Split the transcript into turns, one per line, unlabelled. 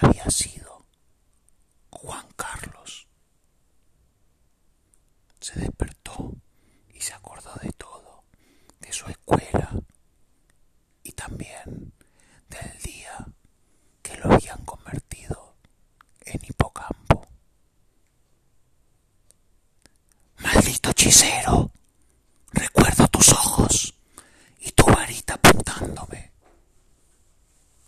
había sido Juan Carlos. Se despertó y se acordó de todo, de su escuela y también del día que lo habían convertido en hipocampo. ¡Maldito hechicero!